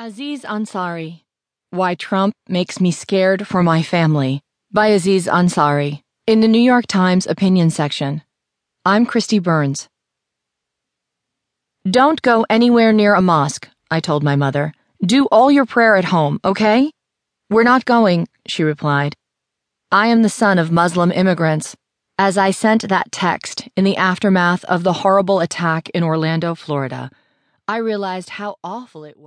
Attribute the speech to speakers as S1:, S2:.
S1: Aziz Ansari Why Trump Makes Me Scared for My Family by Aziz Ansari in the New York Times opinion section. I'm Kristi Burns. Don't go anywhere near a mosque, I told my mother. Do all your prayer at home, okay? We're not going, she replied. I am the son of Muslim immigrants. As I sent that text in the aftermath of the horrible attack in Orlando, Florida, I realized how awful it was.